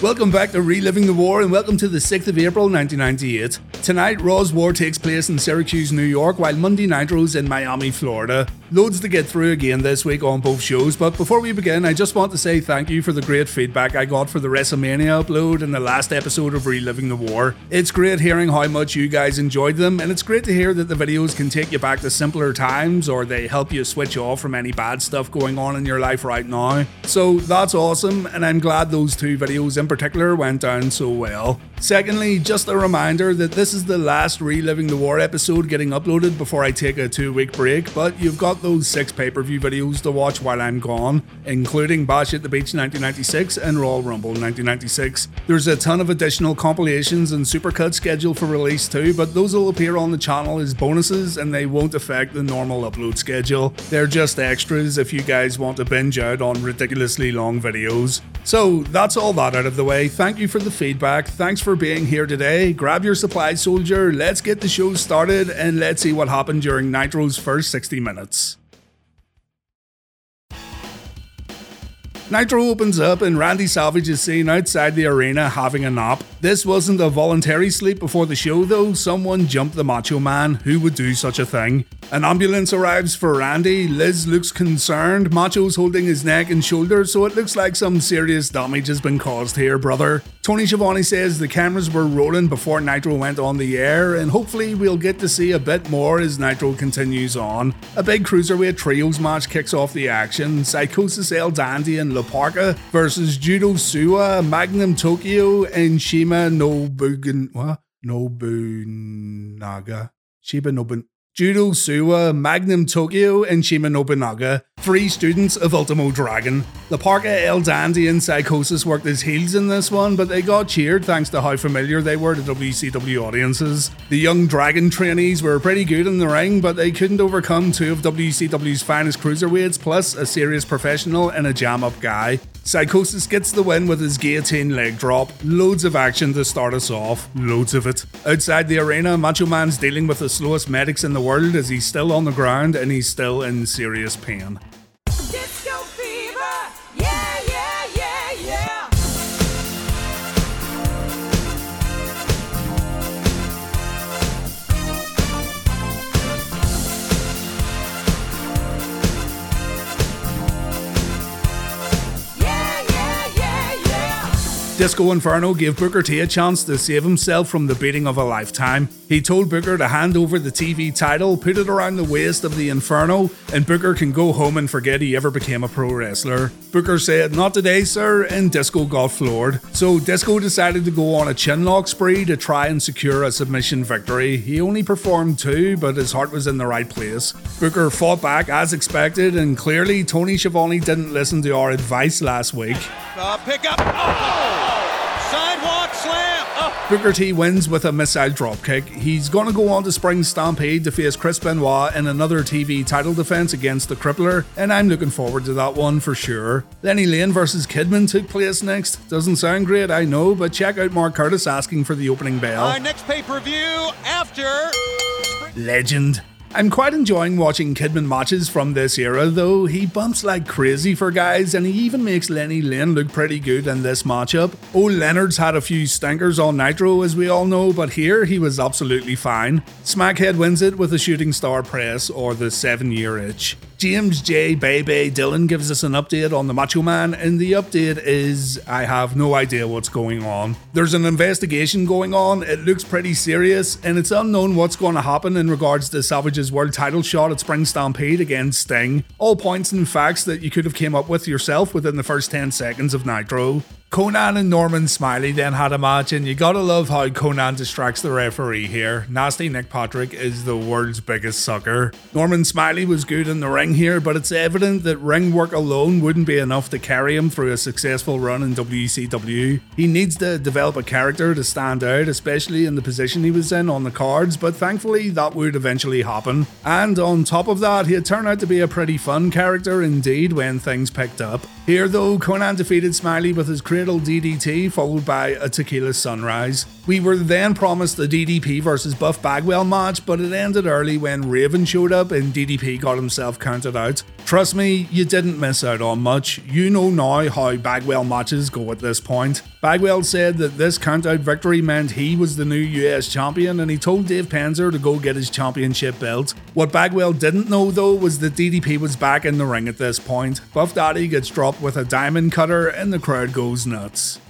Welcome back to Reliving the War and welcome to the 6th of April 1998. Tonight, Raw's War takes place in Syracuse, New York, while Monday Nitro's in Miami, Florida. Loads to get through again this week on both shows, but before we begin, I just want to say thank you for the great feedback I got for the WrestleMania upload and the last episode of Reliving the War. It's great hearing how much you guys enjoyed them, and it's great to hear that the videos can take you back to simpler times or they help you switch off from any bad stuff going on in your life right now. So that's awesome, and I'm glad those two videos in particular went down so well. Secondly, just a reminder that this is the last Reliving the War episode getting uploaded before I take a two week break, but you've got those six pay per view videos to watch while I'm gone, including Bash at the Beach 1996 and Royal Rumble 1996. There's a ton of additional compilations and supercuts scheduled for release too, but those will appear on the channel as bonuses and they won't affect the normal upload schedule. They're just extras if you guys want to binge out on ridiculously long videos. So that's all that out of the way. Thank you for the feedback. Thanks for being here today. Grab your supply soldier, let's get the show started, and let's see what happened during Nitro's first 60 minutes. Nitro opens up and Randy Savage is seen outside the arena having a nap. This wasn't a voluntary sleep before the show though, someone jumped the Macho Man. Who would do such a thing? An ambulance arrives for Randy. Liz looks concerned. Macho's holding his neck and shoulders, so it looks like some serious damage has been caused here, brother. Tony Schiavone says the cameras were rolling before Nitro went on the air, and hopefully we'll get to see a bit more as Nitro continues on. A big cruiserweight trios match kicks off the action. Psychosis El Dandy and La Parka versus Judo Suwa, Magnum Tokyo, and Shima what? Nobunaga. Shiba Nobun Judo Suwa, Magnum Tokyo, and Shima Nobunaga, three students of Ultimo Dragon. The Parka El Dandy and Psychosis worked as heels in this one, but they got cheered thanks to how familiar they were to WCW audiences. The young Dragon trainees were pretty good in the ring, but they couldn't overcome two of WCW's finest cruiserweights, plus a serious professional and a jam up guy. Psychosis gets the win with his guillotine leg drop. Loads of action to start us off. Loads of it. Outside the arena, Macho Man's dealing with the slowest medics in the world as he's still on the ground and he's still in serious pain. Disco Inferno gave Booker T a chance to save himself from the beating of a lifetime. He told Booker to hand over the TV title, put it around the waist of the Inferno, and Booker can go home and forget he ever became a pro wrestler. Booker said, Not today, sir, and Disco got floored. So Disco decided to go on a chinlock spree to try and secure a submission victory. He only performed two, but his heart was in the right place. Booker fought back as expected, and clearly Tony Schiavone didn't listen to our advice last week. Uh, pick up. Oh! Sidewalk slam. Oh. Booker T wins with a missile dropkick. He's going to go on to Spring Stampede to face Chris Benoit in another TV title defense against the Crippler, and I'm looking forward to that one for sure. Lenny Lane versus Kidman took place next. Doesn't sound great, I know, but check out Mark Curtis asking for the opening bell. Our next pay per view after. Legend. I'm quite enjoying watching Kidman matches from this era though. He bumps like crazy for guys and he even makes Lenny Lane look pretty good in this matchup. Old Leonard's had a few stinkers on Nitro as we all know, but here he was absolutely fine. Smackhead wins it with a shooting star press or the 7 year itch. James J. Bebe Dillon gives us an update on the Macho Man, and the update is I have no idea what's going on. There's an investigation going on, it looks pretty serious, and it's unknown what's going to happen in regards to Savage's world title shot at Spring Stampede against Sting. All points and facts that you could have came up with yourself within the first 10 seconds of Nitro. Conan and Norman Smiley then had a match, and you gotta love how Conan distracts the referee here. Nasty Nick Patrick is the world's biggest sucker. Norman Smiley was good in the ring here, but it's evident that ring work alone wouldn't be enough to carry him through a successful run in WCW. He needs to develop a character to stand out, especially in the position he was in on the cards, but thankfully that would eventually happen. And on top of that, he'd turn out to be a pretty fun character indeed when things picked up. Here, though, Conan defeated Smiley with his Cradle DDT, followed by a Tequila Sunrise. We were then promised a DDP versus Buff Bagwell match, but it ended early when Raven showed up and DDP got himself counted out. Trust me, you didn't miss out on much. You know now how Bagwell matches go at this point. Bagwell said that this countout victory meant he was the new US champion and he told Dave Penzer to go get his championship belt. What Bagwell didn't know though was that DDP was back in the ring at this point. Buff Daddy gets dropped with a diamond cutter and the crowd goes nuts.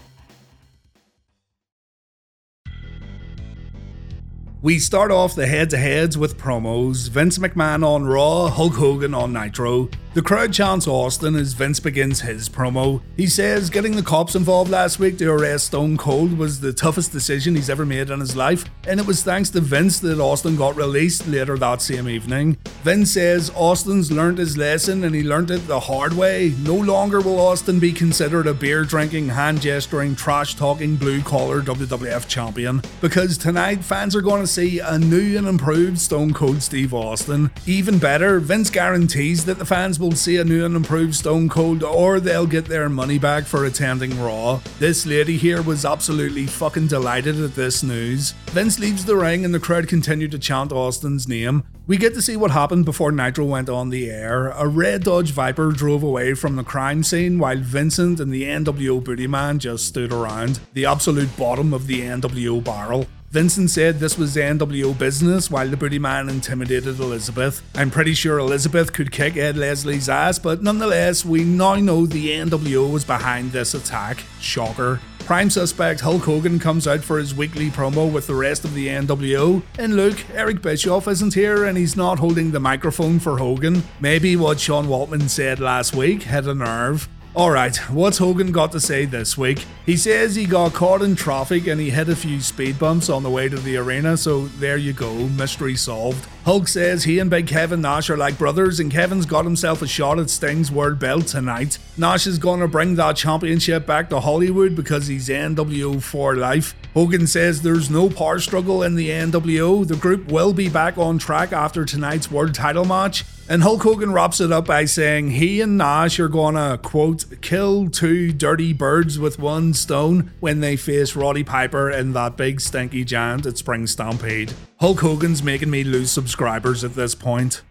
We start off the head to heads with promos Vince McMahon on Raw, Hulk Hogan on Nitro. The crowd chants Austin as Vince begins his promo. He says getting the cops involved last week to arrest Stone Cold was the toughest decision he's ever made in his life, and it was thanks to Vince that Austin got released later that same evening. Vince says Austin's learned his lesson and he learned it the hard way. No longer will Austin be considered a beer drinking, hand gesturing, trash talking, blue collar WWF champion, because tonight fans are going to see a new and improved Stone Cold Steve Austin. Even better, Vince guarantees that the fans will see a new and improved Stone Cold or they'll get their money back for attending Raw. This lady here was absolutely fucking delighted at this news. Vince leaves the ring and the crowd continue to chant Austin's name. We get to see what happened before Nitro went on the air. A red Dodge Viper drove away from the crime scene while Vincent and the NWO Booty Man just stood around, the absolute bottom of the NWO barrel. Vincent said this was NWO business while the booty man intimidated Elizabeth. I'm pretty sure Elizabeth could kick Ed Leslie's ass, but nonetheless, we now know the NWO was behind this attack. Shocker. Prime suspect Hulk Hogan comes out for his weekly promo with the rest of the NWO. And look, Eric Bischoff isn't here and he's not holding the microphone for Hogan. Maybe what Sean Waltman said last week had a nerve. Alright, what's Hogan got to say this week? He says he got caught in traffic and he hit a few speed bumps on the way to the arena, so there you go, mystery solved. Hulk says he and Big Kevin Nash are like brothers and Kevin's got himself a shot at Sting's world belt tonight. Nash is gonna bring that championship back to Hollywood because he's NWO for life. Hogan says there's no power struggle in the NWO, the group will be back on track after tonight's world title match. And Hulk Hogan wraps it up by saying he and Nash are gonna, quote, kill two dirty birds with one stone when they face Roddy Piper and that big stinky giant at Spring Stampede. Hulk Hogan's making me lose subscribers at this point.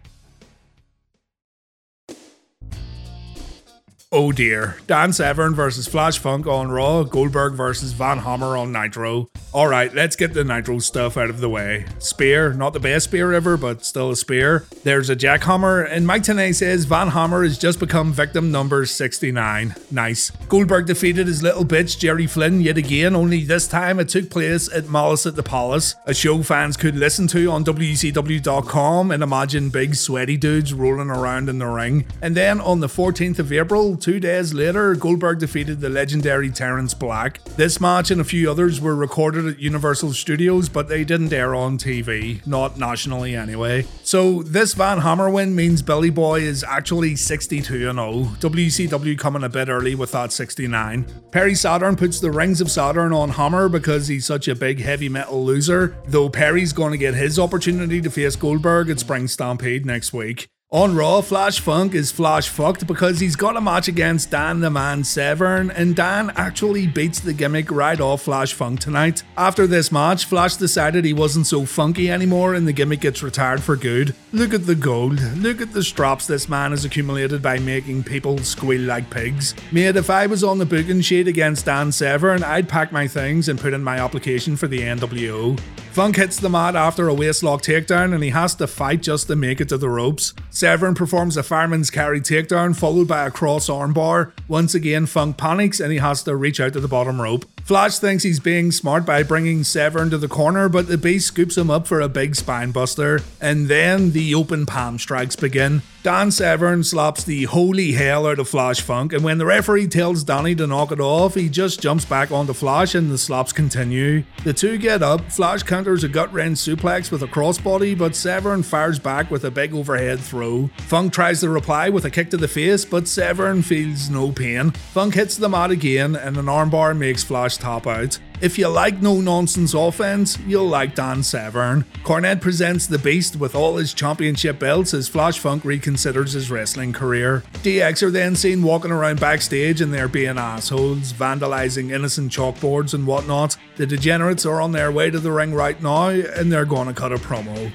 Oh dear. Dan Severn versus Flash Funk on Raw, Goldberg versus Van Hammer on Nitro. Alright, let's get the Nitro stuff out of the way. Spear, not the best spear ever, but still a spear. There's a jackhammer, and Mike Tenay says Van Hammer has just become victim number 69. Nice. Goldberg defeated his little bitch Jerry Flynn yet again, only this time it took place at Malice at the Palace, a show fans could listen to on WCW.com and imagine big sweaty dudes rolling around in the ring. And then on the 14th of April, two days later, Goldberg defeated the legendary Terrence Black. This match and a few others were recorded at Universal Studios, but they didn't air on TV, not nationally anyway. So this Van Hammer win means Billy Boy is actually 62 0. WCW coming a bit early with that 69. Perry Saturn puts the Rings of Saturn on Hammer because he's such a big heavy metal loser, though Perry's going to get his opportunity to face Goldberg at Spring Stampede next week. On Raw, Flash Funk is flash fucked because he's got a match against Dan the Man Severn, and Dan actually beats the gimmick right off Flash Funk tonight. After this match, Flash decided he wasn't so funky anymore and the gimmick gets retired for good. Look at the gold, look at the straps this man has accumulated by making people squeal like pigs. Mate, if I was on the booking sheet against Dan Severn, I'd pack my things and put in my application for the NWO. Funk hits the mat after a waistlock takedown and he has to fight just to make it to the ropes. Severn performs a fireman's carry takedown followed by a cross armbar. Once again, Funk panics and he has to reach out to the bottom rope. Flash thinks he's being smart by bringing Severn to the corner, but the Beast scoops him up for a big spine buster, and then the open palm strikes begin. Dan Severn slaps the holy hell out of Flash Funk, and when the referee tells Danny to knock it off, he just jumps back onto Flash and the slaps continue. The two get up, Flash counters a gut wrench suplex with a crossbody, but Severn fires back with a big overhead throw. Funk tries to reply with a kick to the face, but Severn feels no pain. Funk hits the mat again, and an armbar makes Flash top out. If you like no nonsense offense, you'll like Dan Severn. Cornette presents the Beast with all his championship belts as Flash Funk reconsiders his wrestling career. DX are then seen walking around backstage and they're being assholes, vandalizing innocent chalkboards and whatnot. The degenerates are on their way to the ring right now and they're gonna cut a promo.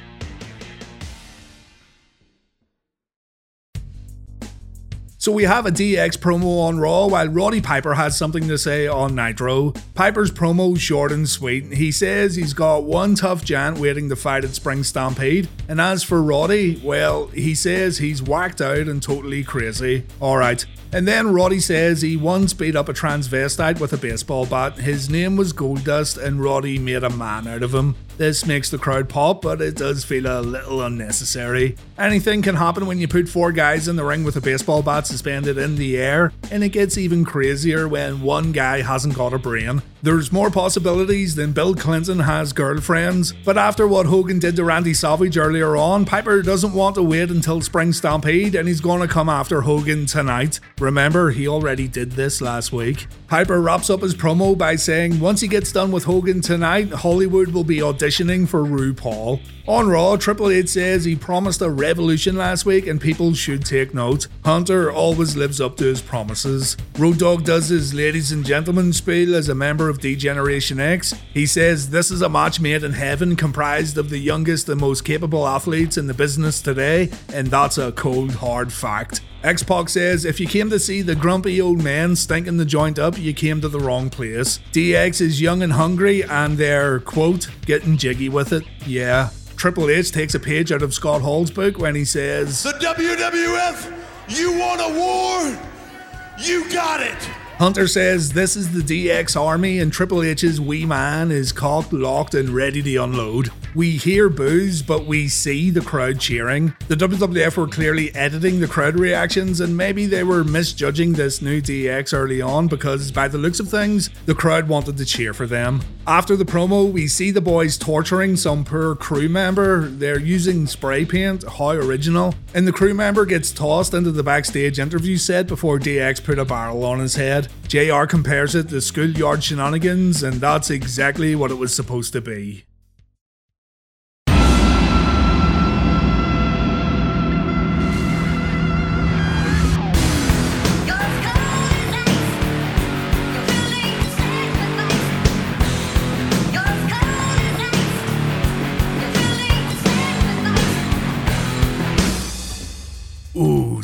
So we have a DX promo on Raw while Roddy Piper has something to say on Nitro. Piper's promo short and sweet. He says he's got one tough giant waiting to fight at Spring Stampede. And as for Roddy, well, he says he's whacked out and totally crazy. Alright. And then Roddy says he once beat up a transvestite with a baseball bat. His name was Goldust and Roddy made a man out of him. This makes the crowd pop, but it does feel a little unnecessary. Anything can happen when you put four guys in the ring with a baseball bat suspended in the air, and it gets even crazier when one guy hasn't got a brain. There's more possibilities than Bill Clinton has girlfriends, but after what Hogan did to Randy Savage earlier on, Piper doesn't want to wait until Spring Stampede and he's gonna come after Hogan tonight. Remember, he already did this last week. Piper wraps up his promo by saying once he gets done with Hogan tonight, Hollywood will be auditioning for RuPaul. On Raw, Triple H says he promised a revolution last week and people should take note. Hunter always lives up to his promises. Road Dogg does his ladies and gentlemen spiel as a member of D Generation X. He says this is a match made in heaven comprised of the youngest and most capable athletes in the business today, and that's a cold hard fact. X Pac says, if you came to see the grumpy old man stinking the joint up, you came to the wrong place. DX is young and hungry, and they're, quote, getting jiggy with it. Yeah. Triple H takes a page out of Scott Hall's book when he says, The WWF, you want a war? You got it! Hunter says this is the DX army and Triple H's wee man is cocked, locked, and ready to unload. We hear boos, but we see the crowd cheering. The WWF were clearly editing the crowd reactions, and maybe they were misjudging this new DX early on because, by the looks of things, the crowd wanted to cheer for them. After the promo, we see the boys torturing some poor crew member. They're using spray paint, how original. And the crew member gets tossed into the backstage interview set before DX put a barrel on his head. JR compares it to schoolyard shenanigans, and that's exactly what it was supposed to be.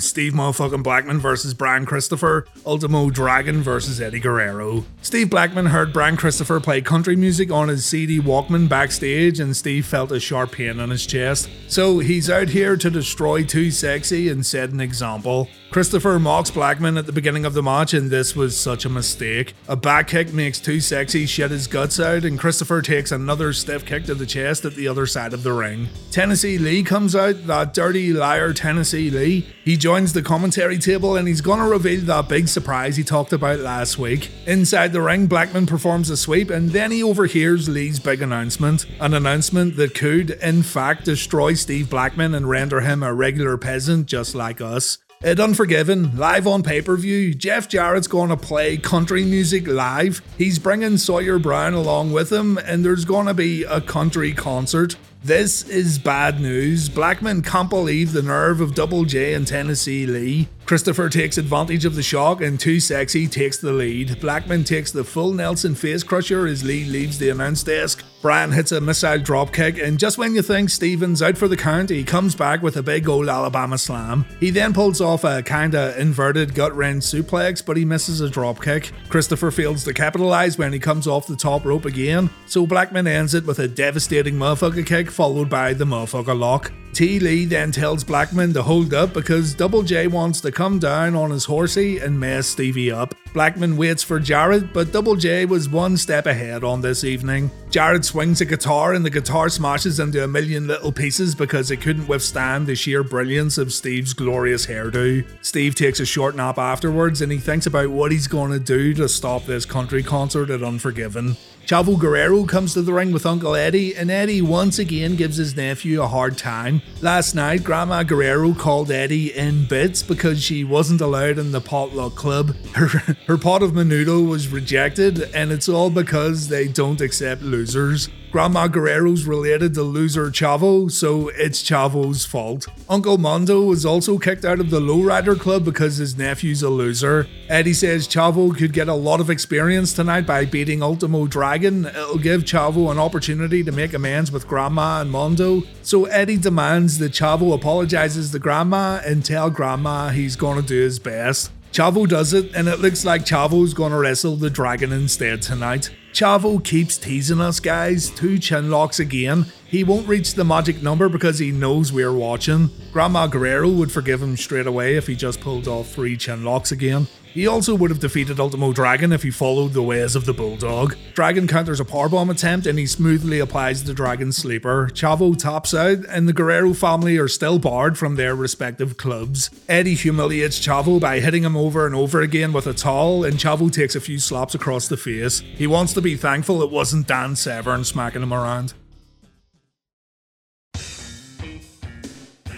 Steve motherfucking Blackman versus Brian Christopher, Ultimo Dragon versus Eddie Guerrero. Steve Blackman heard Brian Christopher play country music on his CD Walkman backstage, and Steve felt a sharp pain on his chest. So he's out here to destroy Too Sexy and set an example. Christopher mocks Blackman at the beginning of the match, and this was such a mistake. A back kick makes Too Sexy shit his guts out, and Christopher takes another stiff kick to the chest at the other side of the ring. Tennessee Lee comes out, that dirty liar Tennessee Lee. He joins the commentary table and he's gonna reveal that big surprise he talked about last week. Inside the ring, Blackman performs a sweep, and then he overhears Lee's big announcement. An announcement that could, in fact, destroy Steve Blackman and render him a regular peasant just like us. At Unforgiven, live on pay per view, Jeff Jarrett's going to play country music live. He's bringing Sawyer Brown along with him, and there's going to be a country concert. This is bad news. Blackman can't believe the nerve of Double J and Tennessee Lee. Christopher takes advantage of the shock and Too Sexy takes the lead. Blackman takes the full Nelson face crusher as Lee leaves the announce desk. Brian hits a missile dropkick, and just when you think Stevens out for the count, he comes back with a big old Alabama slam. He then pulls off a kinda inverted gut wrench suplex, but he misses a dropkick. Christopher fails to capitalize when he comes off the top rope again, so Blackman ends it with a devastating motherfucker kick followed by the motherfucker lock. T. Lee then tells Blackman to hold up because Double J wants to come down on his horsey and mess Stevie up. Blackman waits for Jarrett, but Double J was one step ahead on this evening. Jarrett swings a guitar and the guitar smashes into a million little pieces because it couldn't withstand the sheer brilliance of Steve's glorious hairdo. Steve takes a short nap afterwards and he thinks about what he's going to do to stop this country concert at Unforgiven. Chavo Guerrero comes to the ring with Uncle Eddie, and Eddie once again gives his nephew a hard time. Last night, Grandma Guerrero called Eddie in bits because she wasn't allowed in the potluck club. Her, Her pot of menudo was rejected, and it's all because they don't accept losers. Grandma Guerrero's related to loser Chavo, so it's Chavo's fault. Uncle Mondo was also kicked out of the Lowrider Club because his nephew's a loser. Eddie says Chavo could get a lot of experience tonight by beating Ultimo Dragon. It'll give Chavo an opportunity to make amends with Grandma and Mondo. So Eddie demands that Chavo apologizes to Grandma and tell Grandma he's gonna do his best. Chavo does it, and it looks like Chavo's gonna wrestle the dragon instead tonight. Chavo keeps teasing us, guys. Two chin locks again. He won't reach the magic number because he knows we're watching. Grandma Guerrero would forgive him straight away if he just pulled off three chin locks again. He also would have defeated Ultimo Dragon if he followed the ways of the Bulldog. Dragon counters a powerbomb attempt and he smoothly applies the Dragon Sleeper. Chavo tops out, and the Guerrero family are still barred from their respective clubs. Eddie humiliates Chavo by hitting him over and over again with a towel, and Chavo takes a few slaps across the face. He wants to be thankful it wasn't Dan Severn smacking him around.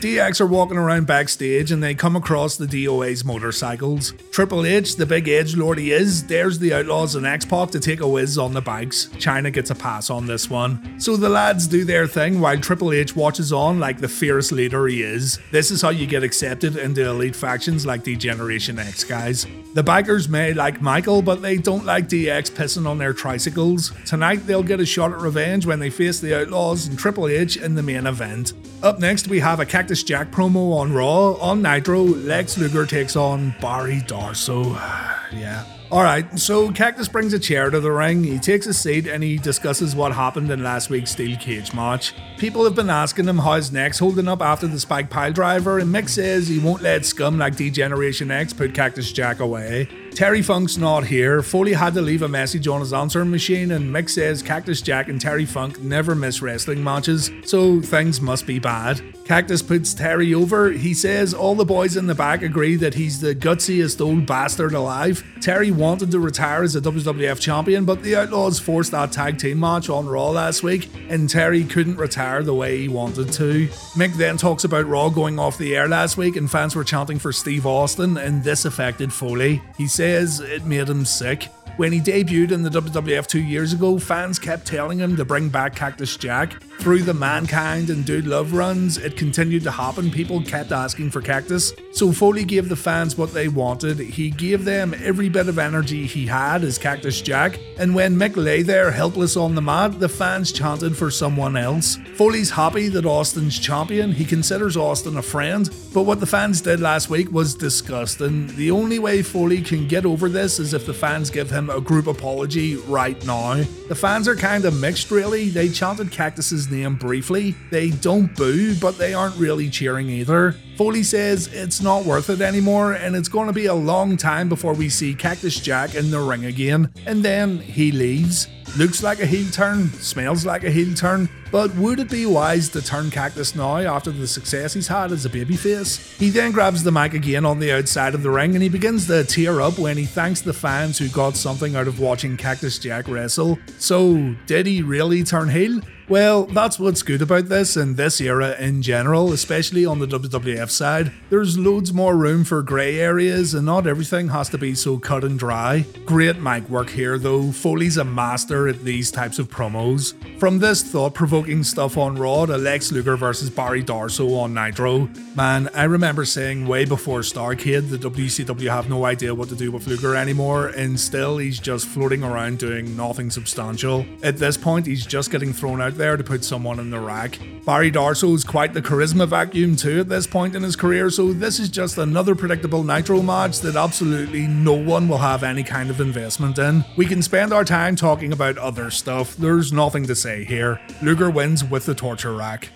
DX are walking around backstage and they come across the DOA's motorcycles. Triple H, the big edge lord he is, dares the Outlaws and X Pac to take a whiz on the bikes. Chyna gets a pass on this one. So the lads do their thing while Triple H watches on like the fierce leader he is. This is how you get accepted into elite factions like the Generation X guys. The bikers may like Michael, but they don't like DX pissing on their tricycles. Tonight they'll get a shot at revenge when they face the Outlaws and Triple H in the main event. Up next, we have a Cactus Jack promo on Raw. On Nitro, Lex Luger takes on Barry Darsow. yeah. Alright, so Cactus brings a chair to the ring, he takes a seat and he discusses what happened in last week's steel cage match. People have been asking him how his neck's holding up after the spike pile driver, and Mick says he won't let scum like D-Generation X put Cactus Jack away. Terry Funk's not here. Foley had to leave a message on his answering machine, and Mick says Cactus Jack and Terry Funk never miss wrestling matches, so things must be bad. Cactus puts Terry over. He says all the boys in the back agree that he's the gutsiest old bastard alive. Terry wanted to retire as a WWF champion, but the Outlaws forced that tag team match on Raw last week, and Terry couldn't retire the way he wanted to. Mick then talks about Raw going off the air last week, and fans were chanting for Steve Austin, and this affected Foley. He says it made him sick. When he debuted in the WWF two years ago, fans kept telling him to bring back Cactus Jack. Through the Mankind and Dude Love runs, it continued to happen. People kept asking for Cactus. So Foley gave the fans what they wanted. He gave them every bit of energy he had as Cactus Jack. And when Mick lay there helpless on the mat, the fans chanted for someone else. Foley's happy that Austin's champion. He considers Austin a friend. But what the fans did last week was disgusting. The only way Foley can get over this is if the fans give him a group apology right now. The fans are kind of mixed, really. They chanted Cactus's name briefly. They don't boo, but they aren't really cheering either. Foley says it's not worth it anymore, and it's going to be a long time before we see Cactus Jack in the ring again. And then he leaves. Looks like a heel turn, smells like a heel turn, but would it be wise to turn Cactus now after the success he's had as a babyface? He then grabs the mic again on the outside of the ring and he begins to tear up when he thanks the fans who got something out of watching Cactus Jack wrestle. So, did he really turn heel? Well, that's what's good about this and this era in general, especially on the WWF side. There's loads more room for grey areas and not everything has to be so cut and dry. Great mic work here though, Foley's a master at these types of promos. From this thought provoking stuff on Raw to Lex Luger versus Barry Darsow on Nitro, man, I remember saying way before Starcade that WCW have no idea what to do with Luger anymore, and still he's just floating around doing nothing substantial. At this point, he's just getting thrown out there to put someone in the rack. Barry Darsow is quite the charisma vacuum too at this point in his career, so this is just another predictable Nitro match that absolutely no one will have any kind of investment in. We can spend our time talking about other stuff, there's nothing to say here. Luger wins with the torture rack.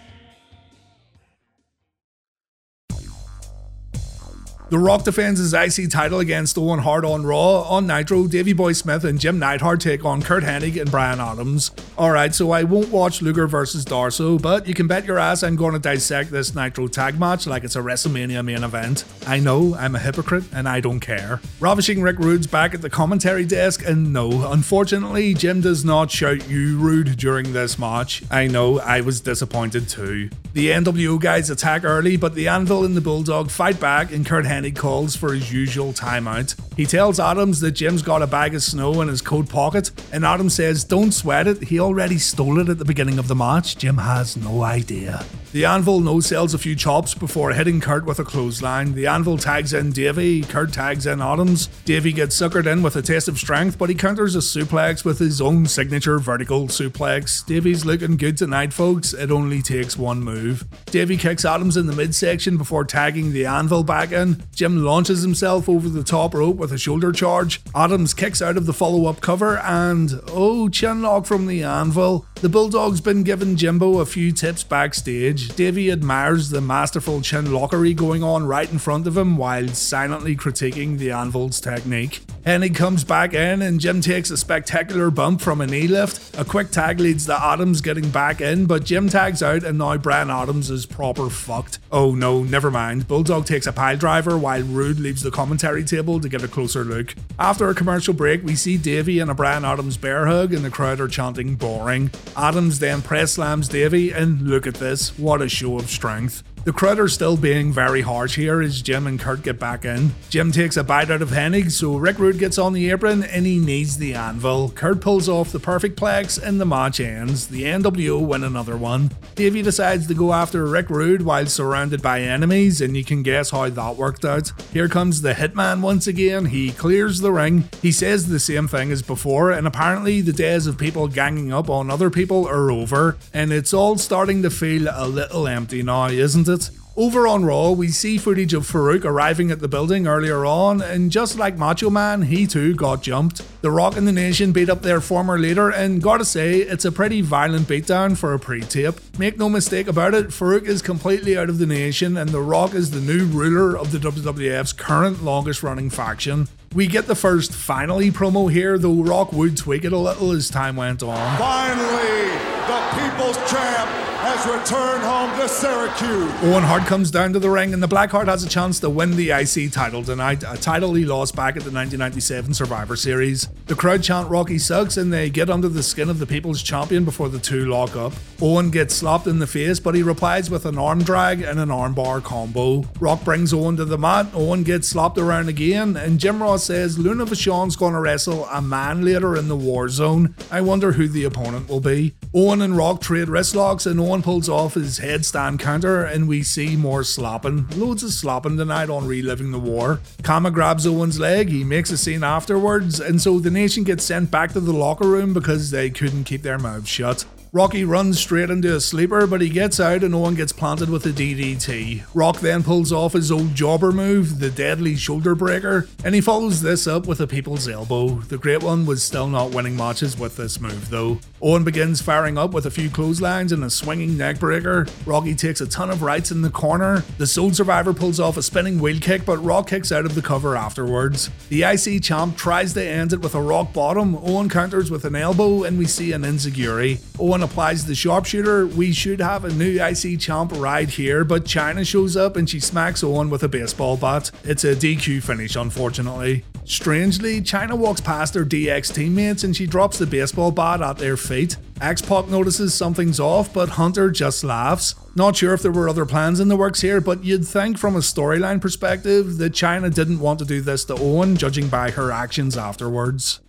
The Rock defends his IC title against Owen Hart on Raw. On Nitro, Davey Boy Smith and Jim Neidhart take on Curt Hennig and Brian Adams. Alright, so I won't watch Luger versus Darsow, but you can bet your ass I'm going to dissect this Nitro tag match like it's a WrestleMania main event. I know, I'm a hypocrite, and I don't care. Ravishing Rick Rude's back at the commentary desk, and no, unfortunately, Jim does not shout you rude during this match. I know, I was disappointed too. The NWO guys attack early, but the Anvil and the Bulldog fight back, and Curt Hennig Hennig calls for his usual timeout. He tells Adams that Jim's got a bag of snow in his coat pocket, and Adams says, Don't sweat it, he already stole it at the beginning of the match. Jim has no idea. The Anvil no sells a few chops before hitting Curt with a clothesline. The Anvil tags in Davey, Curt tags in Adams. Davey gets suckered in with a test of strength, but he counters a suplex with his own signature vertical suplex. Davey's looking good tonight, folks. It only takes one move. Davey kicks Adams in the midsection before tagging the Anvil back in. Jim launches himself over the top rope with a shoulder charge. Adams kicks out of the follow up cover, and oh, chin lock from the Anvil. The Bulldog's been giving Jimbo a few tips backstage. Davey admires the masterful chin lockery going on right in front of him while silently critiquing the Anvil's technique. Hennig comes back in and Jim takes a spectacular bump from a knee lift. A quick tag leads to Adams getting back in, but Jim tags out and now Brian Adams is proper fucked. Oh no, never mind. Bulldog takes a pile driver while Rude leaves the commentary table to get a closer look. After a commercial break, we see Davey and a Brian Adams bear hug and the crowd are chanting boring. Adams then press slams Davey and look at this, what a show of strength. The crowd are still being very harsh here as Jim and Curt get back in. Jim takes a bite out of Hennig, so Rick Rude gets on the apron and he needs the anvil. Curt pulls off the perfect plex and the match ends. The NWO win another one. Davey decides to go after Rick Rude while surrounded by enemies, and you can guess how that worked out. Here comes the Hitman once again. He clears the ring. He says the same thing as before, and apparently the days of people ganging up on other people are over, and it's all starting to feel a little empty now, isn't it? Over on Raw, we see footage of Farouk arriving at the building earlier on, and just like Macho Man, he too got jumped. The Rock and the Nation beat up their former leader, and gotta say, it's a pretty violent beatdown for a pre tape. Make no mistake about it, Farouk is completely out of the nation, and The Rock is the new ruler of the WWF's current longest running faction. We get the first finally promo here, though Rock would tweak it a little as time went on. Finally, the people's champ has returned home to Syracuse. Owen Hart comes down to the ring, and the Blackheart has a chance to win the IC title tonight, a title he lost back at the 1997 Survivor Series. The crowd chant Rocky sucks, and they get under the skin of the People's Champion before the two lock up. Owen gets slapped in the face, but he replies with an arm drag and an armbar combo. Rock brings Owen to the mat, Owen gets slapped around again, and Jim Ross says Luna Vachon's gonna wrestle a man later in the war zone. I wonder who the opponent will be. Owen and Rock trade wrist locks, and Owen pulls off his headstand counter, and we see more slopping. Loads of slopping tonight on reliving the war. Kama grabs Owen's leg, he makes a scene afterwards, and so the nation gets sent back to the locker room because they couldn't keep their mouths shut. Rocky runs straight into a sleeper, but he gets out and Owen gets planted with a DDT. Rock then pulls off his old jobber move, the deadly shoulder breaker, and he follows this up with a people's elbow. The Great One was still not winning matches with this move though. Owen begins firing up with a few clotheslines and a swinging neckbreaker. Rocky takes a ton of rights in the corner. The Soul Survivor pulls off a spinning wheel kick, but Rock kicks out of the cover afterwards. The IC champ tries to end it with a rock bottom. Owen counters with an elbow, and we see an enzuigiri. Owen applies the sharpshooter. We should have a new IC champ right here, but Chyna shows up and she smacks Owen with a baseball bat. It's a DQ finish, unfortunately. Strangely, Chyna walks past her DX teammates and she drops the baseball bat at their feet. X Pac notices something's off, but Hunter just laughs. Not sure if there were other plans in the works here, but you'd think from a storyline perspective that Chyna didn't want to do this to Owen, judging by her actions afterwards.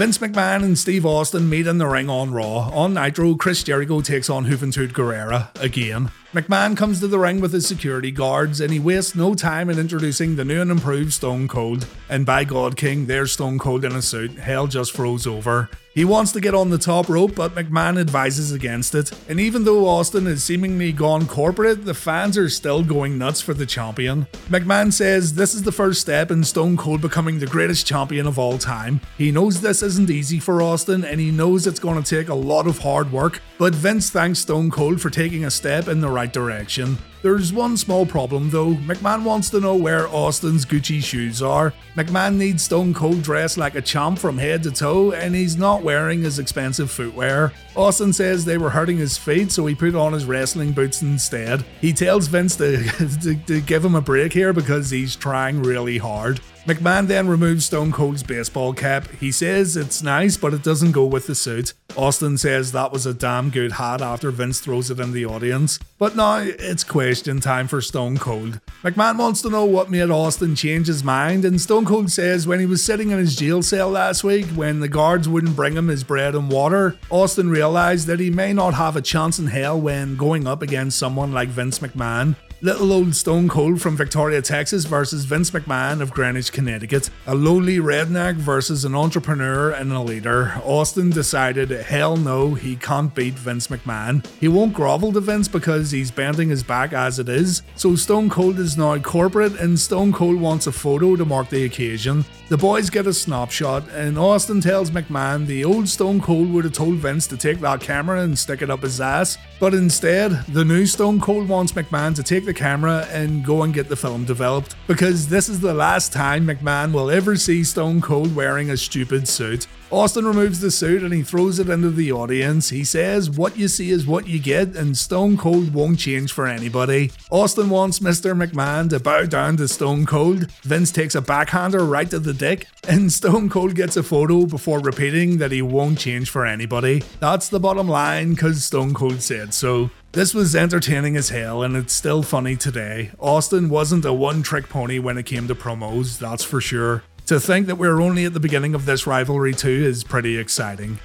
Vince McMahon and Steve Austin meet in the ring on Raw. On Nitro, Chris Jericho takes on Juventud Guerrera again. McMahon comes to the ring with his security guards and he wastes no time in introducing the new and improved Stone Cold. And by God King, there's Stone Cold in a suit. Hell just froze over. He wants to get on the top rope, but McMahon advises against it. And even though Austin has seemingly gone corporate, the fans are still going nuts for the champion. McMahon says this is the first step in Stone Cold becoming the greatest champion of all time. He knows this isn't easy for Austin, and he knows it's going to take a lot of hard work, but Vince thanks Stone Cold for taking a step in the right direction. There's one small problem though. McMahon wants to know where Austin's Gucci shoes are. McMahon needs Stone Cold dressed like a champ from head to toe, and he's not wearing his expensive footwear. Austin says they were hurting his feet, so he put on his wrestling boots instead. He tells Vince to, to, to give him a break here because he's trying really hard. McMahon then removes Stone Cold's baseball cap. He says it's nice, but it doesn't go with the suit. Austin says that was a damn good hat after Vince throws it in the audience. But now it's question time for Stone Cold. McMahon wants to know what made Austin change his mind, and Stone Cold says when he was sitting in his jail cell last week, when the guards wouldn't bring him his bread and water, Austin realized that he may not have a chance in hell when going up against someone like Vince McMahon. Little old Stone Cold from Victoria, Texas versus Vince McMahon of Greenwich, Connecticut. A lowly redneck versus an entrepreneur and a leader. Austin decided, hell no, he can't beat Vince McMahon. He won't grovel to Vince because he's bending his back as it is. So Stone Cold is now corporate and Stone Cold wants a photo to mark the occasion. The boys get a snapshot and Austin tells McMahon the old Stone Cold would have told Vince to take that camera and stick it up his ass. But instead, the new Stone Cold wants McMahon to take the camera and go and get the film developed because this is the last time McMahon will ever see Stone Cold wearing a stupid suit. Austin removes the suit and he throws it into the audience. He says, What you see is what you get, and Stone Cold won't change for anybody. Austin wants Mr. McMahon to bow down to Stone Cold. Vince takes a backhander right to the dick, and Stone Cold gets a photo before repeating that he won't change for anybody. That's the bottom line, because Stone Cold said so. This was entertaining as hell, and it's still funny today. Austin wasn't a one trick pony when it came to promos, that's for sure. To think that we're only at the beginning of this rivalry too is pretty exciting.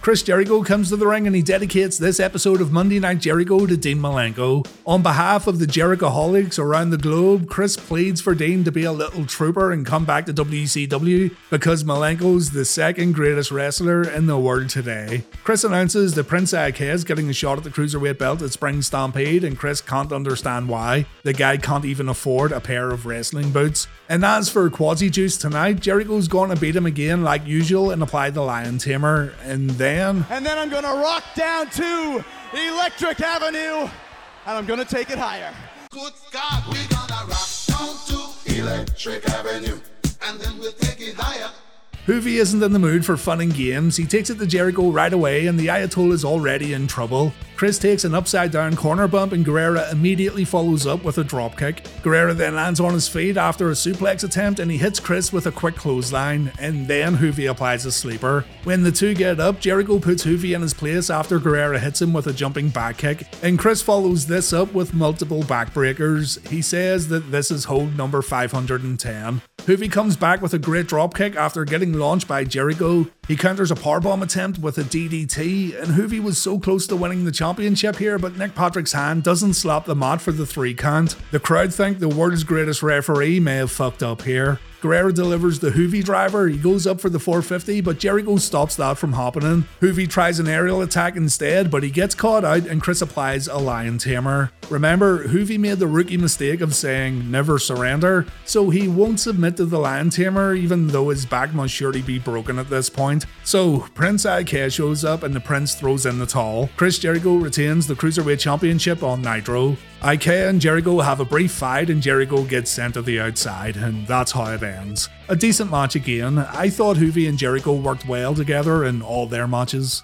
Chris Jericho comes to the ring and he dedicates this episode of Monday Night Jericho to Dean Malenko. On behalf of the Jerichoholics around the globe, Chris pleads for Dean to be a little trooper and come back to WCW because Malenko's the second greatest wrestler in the world today. Chris announces that Prince is getting a shot at the Cruiserweight belt at Spring Stampede and Chris can't understand why. The guy can't even afford a pair of wrestling boots. And as for Quasi Juice tonight, Jericho's going to beat him again like usual and apply the Lion Tamer. And then And then I'm going to rock down to Electric Avenue, and I'm going to take it higher. Good God, we gonna rock down to Electric Avenue, and then we'll take it higher. Juvi isn't in the mood for fun and games. He takes it to Jericho right away, and the Ayatollah is already in trouble. Chris takes an upside down corner bump, and Guerrera immediately follows up with a dropkick. Guerrera then lands on his feet after a suplex attempt, and he hits Chris with a quick clothesline, and then Juvi applies a sleeper. When the two get up, Jericho puts Juvi in his place after Guerrera hits him with a jumping back kick, and Chris follows this up with multiple backbreakers. He says that this is hold number 510. Juvi comes back with a great dropkick after getting launched by Jericho. He counters a powerbomb attempt with a DDT, and Juvi was so close to winning the championship here, but Nick Patrick's hand doesn't slap the mat for the three count. The crowd think the world's greatest referee may have fucked up here. Guerrera delivers the Juvi driver. He goes up for the 450, but Jericho stops that from happening. Juvi tries an aerial attack instead, but he gets caught out and Chris applies a lion tamer. Remember, Juvi made the rookie mistake of saying never surrender, so he won't submit to the lion tamer even though his back must surely be broken at this point. So Prince Iaukea shows up and the prince throws in the towel. Chris Jericho retains the Cruiserweight Championship on Nitro. Iaukea and Jericho have a brief fight and Jericho gets sent to the outside, and that's how it ends. A decent match again. I thought Juvi and Jericho worked well together in all their matches.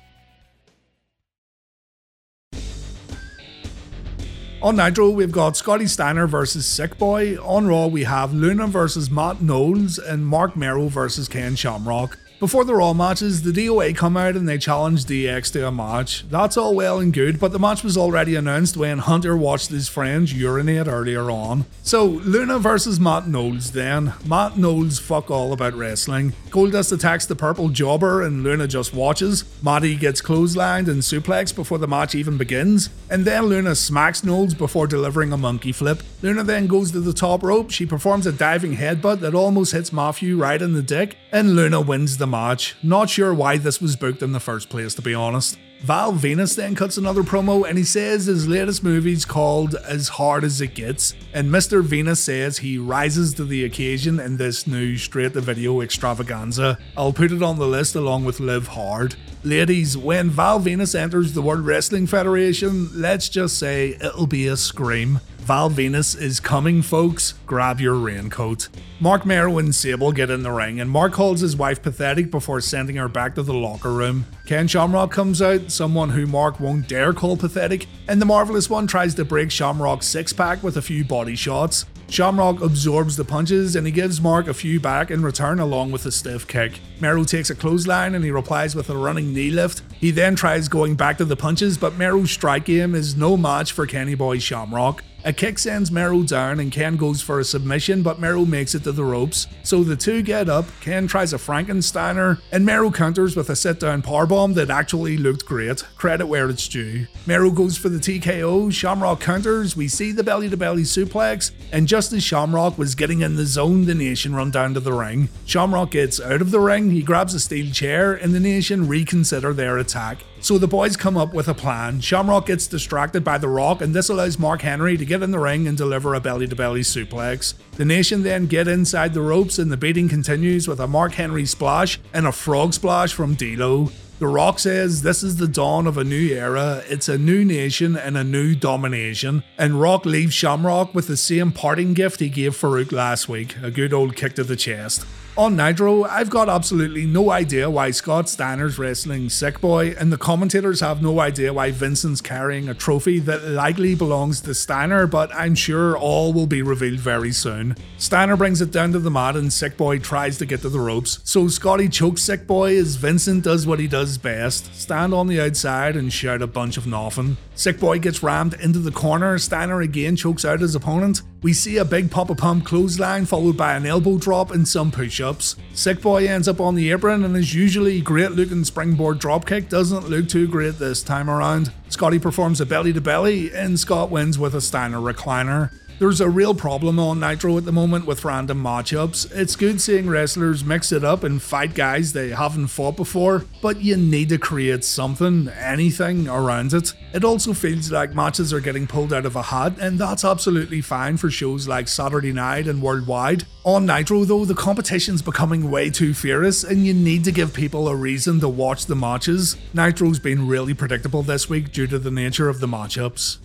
On Nitro, we've got Scotty Steiner versus Sick Boy. On Raw, we have Luna versus Matt Knowles and Marc Mero versus Ken Shamrock. Before the Raw matches, the DOA come out and they challenge DX to a match. That's all well and good, but the match was already announced when Hunter watched his friends urinate earlier on. So, Luna versus Matt Knowles then. Matt Knowles fuck all about wrestling. Goldust attacks the purple jobber and Luna just watches. Matty gets clotheslined and suplex before the match even begins. And then Luna smacks Knowles before delivering a monkey flip. Luna then goes to the top rope. She performs a diving headbutt that almost hits Matthew right in the dick. And Luna wins the match. Not sure why this was booked in the first place, to be honest. Val Venis then cuts another promo and he says his latest movie's called As Hard as It Gets, and Mr. Venis says he rises to the occasion in this new straight to video extravaganza. I'll put it on the list along with Live Hard. Ladies, when Val Venis enters the World Wrestling Federation, let's just say it'll be a scream. Val Venis is coming, folks. Grab your raincoat. Marc Mero and Sable get in the ring, and Marc calls his wife pathetic before sending her back to the locker room. Ken Shamrock comes out, someone who Marc won't dare call pathetic, and the Marvelous One tries to break Shamrock's six pack with a few body shots. Shamrock absorbs the punches and he gives Marc a few back in return along with a stiff kick. Mero takes a clothesline and he replies with a running knee lift. He then tries going back to the punches, but Mero's strike game is no match for Kenny Boy Shamrock. A kick sends Mero down and Ken goes for a submission, but Mero makes it to the ropes. So the two get up, Ken tries a Frankensteiner, and Mero counters with a sit down powerbomb that actually looked great. Credit where it's due. Mero goes for the TKO, Shamrock counters, we see the belly to belly suplex, and just as Shamrock was getting in the zone, the Nation run down to the ring. Shamrock gets out of the ring, he grabs a steel chair, and the Nation reconsider their attack. So the boys come up with a plan. Shamrock gets distracted by The Rock, and this allows Mark Henry to get in the ring and deliver a belly to belly suplex. The Nation then get inside the ropes, and the beating continues with a Mark Henry splash and a frog splash from D'Lo. The Rock says this is the dawn of a new era, it's a new nation and a new domination. And Rock leaves Shamrock with the same parting gift he gave Farouk last week a good old kick to the chest. On Nitro, I've got absolutely no idea why Scott Steiner's wrestling Sick Boy, and the commentators have no idea why Vincent's carrying a trophy that likely belongs to Steiner, but I'm sure all will be revealed very soon. Steiner brings it down to the mat, and Sick Boy tries to get to the ropes. So Scotty chokes Sick Boy as Vincent does what he does best stand on the outside and shout a bunch of nothing. Sick Boy gets rammed into the corner, Steiner again chokes out his opponent. We see a big Papa Pump clothesline followed by an elbow drop and some push ups. Sick Boy ends up on the apron and his usually great looking springboard dropkick doesn't look too great this time around. Scotty performs a belly to belly and Scott wins with a Steiner recliner. There's a real problem on Nitro at the moment with random matchups. It's good seeing wrestlers mix it up and fight guys they haven't fought before, but you need to create something, anything around it. It also feels like matches are getting pulled out of a hat, and that's absolutely fine for shows like Saturday Night and Worldwide. On Nitro, though, the competition's becoming way too fierce, and you need to give people a reason to watch the matches. Nitro's been really predictable this week due to the nature of the matchups.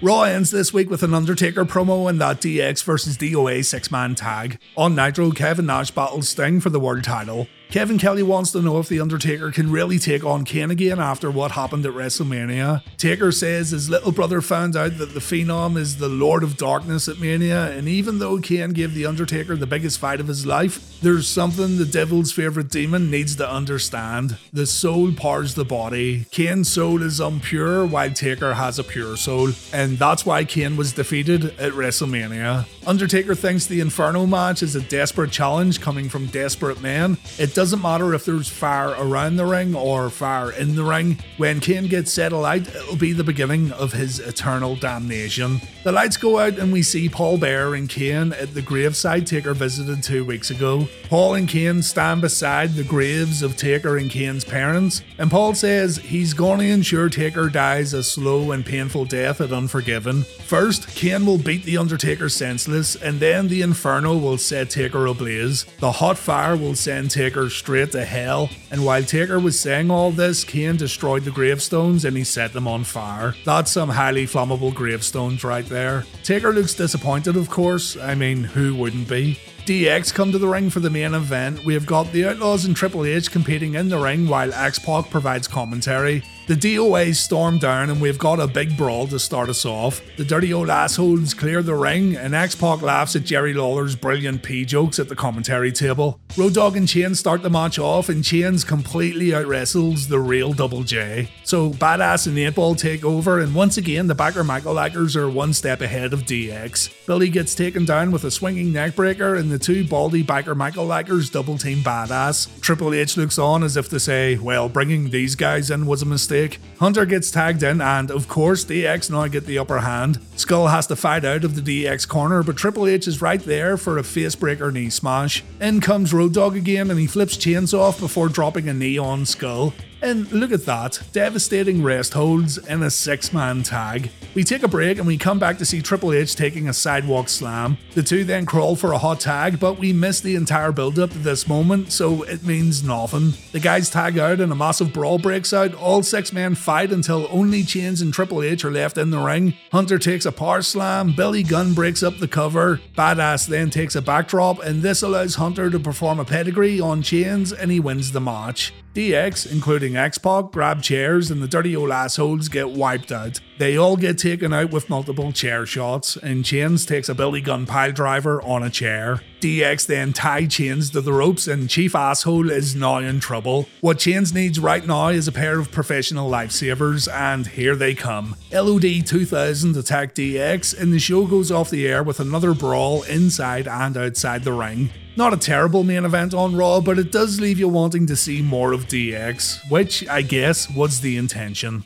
Raw ends this week with an Undertaker promo and that DX versus DOA six man tag. On Nitro, Kevin Nash battles Sting for the world title. Kevin Kelly wants to know if The Undertaker can really take on Kane again after what happened at WrestleMania. Taker says his little brother found out that the Phenom is the Lord of Darkness at Mania, and even though Kane gave The Undertaker the biggest fight of his life, there's something the devil's favourite demon needs to understand. The soul powers the body. Kane's soul is impure, while Taker has a pure soul, and that's why Kane was defeated at WrestleMania. Undertaker thinks the Inferno match is a desperate challenge coming from desperate men. It doesn't matter if there's fire around the ring or fire in the ring. When Kane gets settled out, it'll be the beginning of his eternal damnation. The lights go out and we see Paul Bearer and Kane at the graveside Taker visited two weeks ago. Paul and Kane stand beside the graves of Taker and Kane's parents, and Paul says he's going to ensure Taker dies a slow and painful death at Unforgiven. First, Kane will beat The Undertaker senseless, and then the Inferno will set Taker ablaze. The hot fire will send Taker straight to hell, and while Taker was saying all this, Kane destroyed the gravestones and he set them on fire. That's some highly flammable gravestones right there. Taker looks disappointed, of course. I mean, who wouldn't be? DX come to the ring for the main event. We have got the Outlaws and Triple H competing in the ring while X Pac provides commentary. The DOA storm down and we've got a big brawl to start us off. The dirty old assholes clear the ring and X Pac laughs at Jerry Lawler's brilliant P jokes at the commentary table. Road Dogg and Chainz start the match off and Chainz completely out wrestles the real Double J. So Badass and 8 Ball take over and once again the backer Michael Lackers are one step ahead of DX. Billy gets taken down with a swinging neckbreaker and the two baldy backer Michael Lackers double team Badass. Triple H looks on as if to say, well, bringing these guys in was a mistake. Hunter gets tagged in, and of course, DX now get the upper hand. Skull has to fight out of the DX corner, but Triple H is right there for a facebreaker knee smash. In comes Road Dogg again, and he flips Chainz off before dropping a knee on Skull. And look at that, devastating rest holds in a six man tag. We take a break and we come back to see Triple H taking a sidewalk slam. The two then crawl for a hot tag, but we miss the entire build up to this moment, so it means nothing. The guys tag out and a massive brawl breaks out. All six men fight until only Chainz and Triple H are left in the ring. Hunter takes a power slam, Billy Gunn breaks up the cover, Badass then takes a backdrop, and this allows Hunter to perform a pedigree on Chainz and he wins the match. DX, including X grab chairs and the dirty old assholes get wiped out. They all get taken out with multiple chair shots, and Chainz takes a Billy Gunn pile driver on a chair. DX then tie Chainz to the ropes, and Chief Asshole is now in trouble. What Chainz needs right now is a pair of professional lifesavers, and here they come. LOD 2000 attack DX, and the show goes off the air with another brawl inside and outside the ring. Not a terrible main event on Raw, but it does leave you wanting to see more of DX, which I guess was the intention.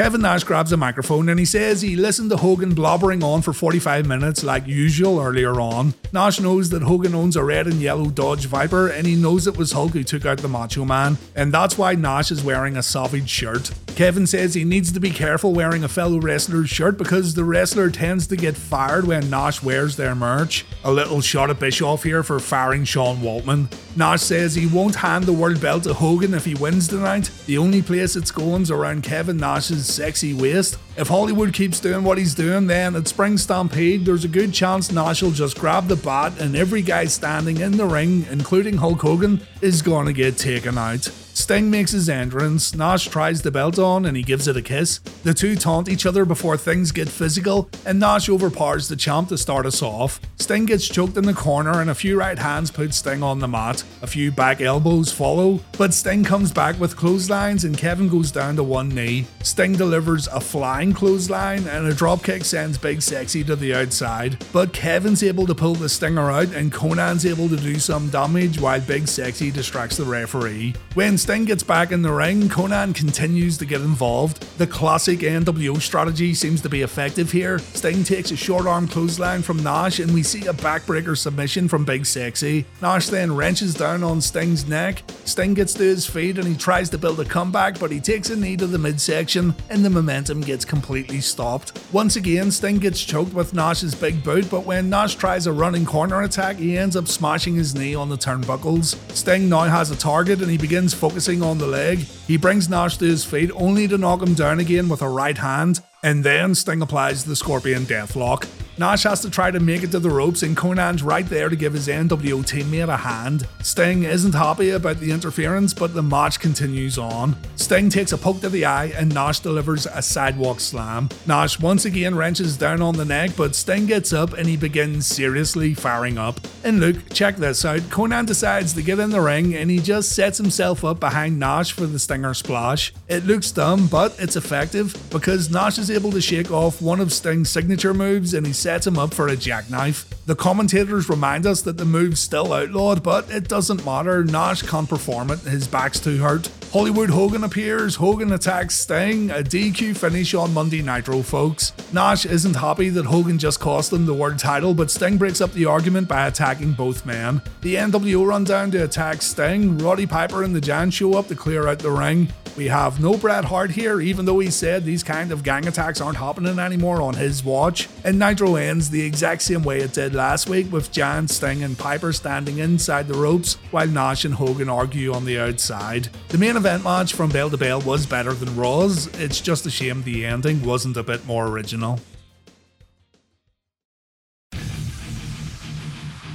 Kevin Nash grabs a microphone and he says he listened to Hogan blobbering on for 45 minutes like usual earlier on. Nash knows that Hogan owns a red and yellow Dodge Viper and he knows it was Hulk who took out the Macho Man, and that's why Nash is wearing a Savage shirt. Kevin says he needs to be careful wearing a fellow wrestler's shirt because the wrestler tends to get fired when Nash wears their merch. A little shot at Bischoff here for firing Sean Waltman. Nash says he won't hand the world belt to Hogan if he wins tonight. The only place it's going's around Kevin Nash's sexy waist. If Hollywood keeps doing what he's doing, then at Spring Stampede, there's a good chance Nash will just grab the bat and every guy standing in the ring, including Hulk Hogan, is gonna get taken out. Sting makes his entrance, Nash tries the belt on and he gives it a kiss. The two taunt each other before things get physical, and Nash overpowers the champ to start us off. Sting gets choked in the corner and a few right hands put Sting on the mat. A few back elbows follow, but Sting comes back with clotheslines and Kevin goes down to one knee. Sting delivers a flying clothesline and a dropkick sends Big Sexy to the outside, but Kevin's able to pull the Stinger out and Konnan's able to do some damage while Big Sexy distracts the referee. When Sting gets back in the ring, Konnan continues to get involved. The classic NWO strategy seems to be effective here. Sting takes a short arm clothesline from Nash and we see a backbreaker submission from Big Sexy. Nash then wrenches down on Sting's neck. Sting gets to his feet and he tries to build a comeback, but he takes a knee to the midsection and the momentum gets completely stopped. Once again, Sting gets choked with Nash's big boot, but when Nash tries a running corner attack, he ends up smashing his knee on the turnbuckles. Sting now has a target and he begins focusing on the leg. He brings Nash to his feet only to knock him down again with a right hand, and then Sting applies the Scorpion Deathlock. Nash has to try to make it to the ropes, and Konnan's right there to give his NWO teammate a hand. Sting isn't happy about the interference, but the match continues on. Sting takes a poke to the eye, and Nash delivers a sidewalk slam. Nash once again wrenches down on the neck, but Sting gets up and he begins seriously firing up. And look, check this out Konnan decides to get in the ring, and he just sets himself up behind Nash for the Stinger splash. It looks dumb, but it's effective because Nash is able to shake off one of Sting's signature moves and he him up for a jackknife. The commentators remind us that the move's still outlawed, but it doesn't matter. Nash can't perform it, his back's too hurt. Hollywood Hogan appears, Hogan attacks Sting, a DQ finish on Monday Nitro, folks. Nash isn't happy that Hogan just cost him the world title, but Sting breaks up the argument by attacking both men. The NWO run down to attack Sting, Roddy Piper and the Giant show up to clear out the ring. We have no Bret Hart here, even though he said these kind of gang attacks aren't happening anymore on his watch. And Nitro ends the exact same way it did last week, with Giant, Sting, and Piper standing inside the ropes while Nash and Hogan argue on the outside. The main event match from Bell to Bell was better than Raw's, it's just a shame the ending wasn't a bit more original.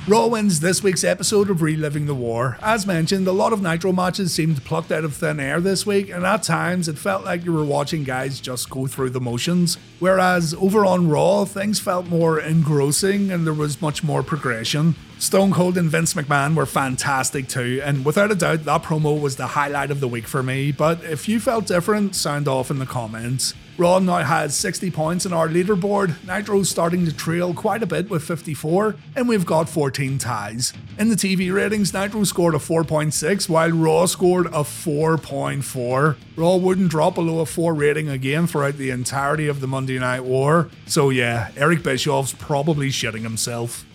Raw wins this week's episode of Reliving the War. As mentioned, a lot of Nitro matches seemed plucked out of thin air this week, and at times it felt like you were watching guys just go through the motions. Whereas over on Raw, things felt more engrossing and there was much more progression. Stone Cold and Vince McMahon were fantastic too, and without a doubt, that promo was the highlight of the week for me. But if you felt different, sound off in the comments. Raw now has 60 points in our leaderboard, Nitro's starting to trail quite a bit with 54, and we've got 14 ties. In the TV ratings, Nitro scored a 4.6, while Raw scored a 4.4. Raw wouldn't drop below a 4 rating again throughout the entirety of the Monday Night War, so yeah, Eric Bischoff's probably shitting himself.